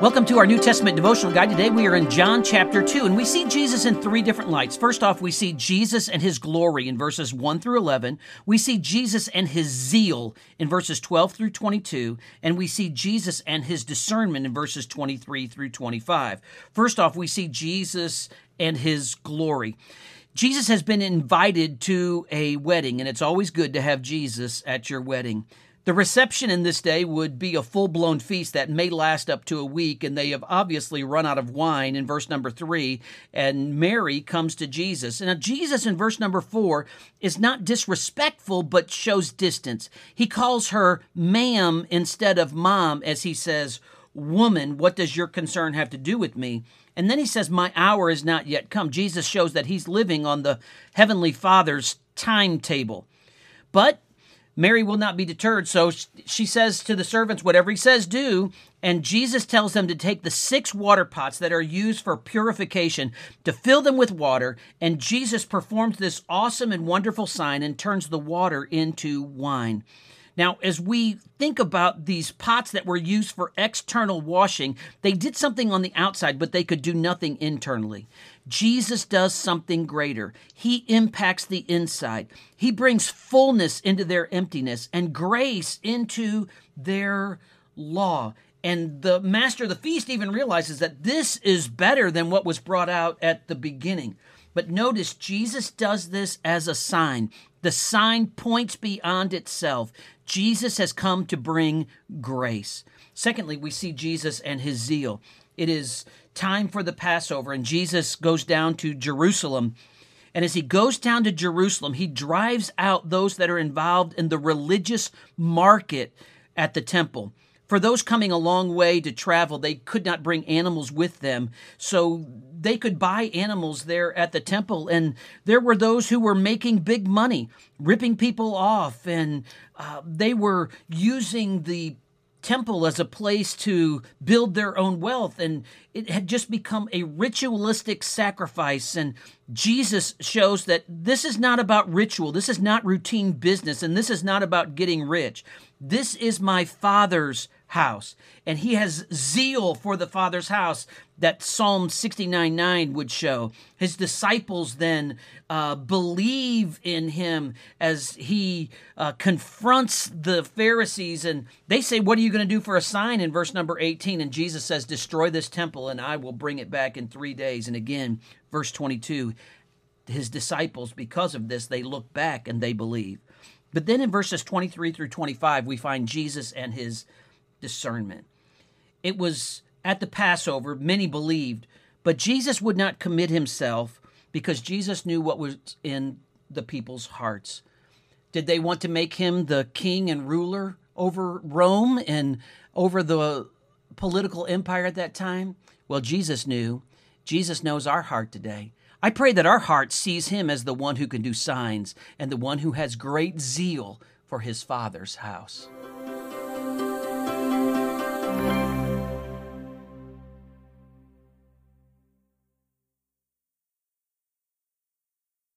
Welcome to our New Testament devotional guide. Today we are in John chapter 2, and we see Jesus in three different lights. First off, we see Jesus and his glory in verses 1 through 11. We see Jesus and his zeal in verses 12 through 22. And we see Jesus and his discernment in verses 23 through 25. First off, we see Jesus and his glory. Jesus has been invited to a wedding, and it's always good to have Jesus at your wedding. The reception in this day would be a full blown feast that may last up to a week, and they have obviously run out of wine in verse number three. And Mary comes to Jesus. Now, Jesus in verse number four is not disrespectful, but shows distance. He calls her ma'am instead of mom, as he says, Woman, what does your concern have to do with me? And then he says, My hour is not yet come. Jesus shows that he's living on the Heavenly Father's timetable. But Mary will not be deterred. So she says to the servants, Whatever he says, do. And Jesus tells them to take the six water pots that are used for purification, to fill them with water. And Jesus performs this awesome and wonderful sign and turns the water into wine. Now, as we think about these pots that were used for external washing, they did something on the outside, but they could do nothing internally. Jesus does something greater. He impacts the inside. He brings fullness into their emptiness and grace into their law. And the master of the feast even realizes that this is better than what was brought out at the beginning. But notice Jesus does this as a sign. The sign points beyond itself. Jesus has come to bring grace. Secondly, we see Jesus and his zeal. It is time for the Passover, and Jesus goes down to Jerusalem. And as he goes down to Jerusalem, he drives out those that are involved in the religious market at the temple. For those coming a long way to travel, they could not bring animals with them. So they could buy animals there at the temple. And there were those who were making big money, ripping people off. And uh, they were using the temple as a place to build their own wealth and it had just become a ritualistic sacrifice and Jesus shows that this is not about ritual this is not routine business and this is not about getting rich this is my father's house. And he has zeal for the Father's house that Psalm 69 9 would show. His disciples then uh, believe in him as he uh, confronts the Pharisees, and they say, What are you going to do for a sign in verse number 18? And Jesus says, Destroy this temple, and I will bring it back in three days. And again, verse 22, his disciples, because of this, they look back and they believe. But then in verses 23 through 25, we find Jesus and his discernment. It was at the Passover, many believed, but Jesus would not commit himself because Jesus knew what was in the people's hearts. Did they want to make him the king and ruler over Rome and over the political empire at that time? Well, Jesus knew. Jesus knows our heart today. I pray that our heart sees him as the one who can do signs and the one who has great zeal for his Father's house.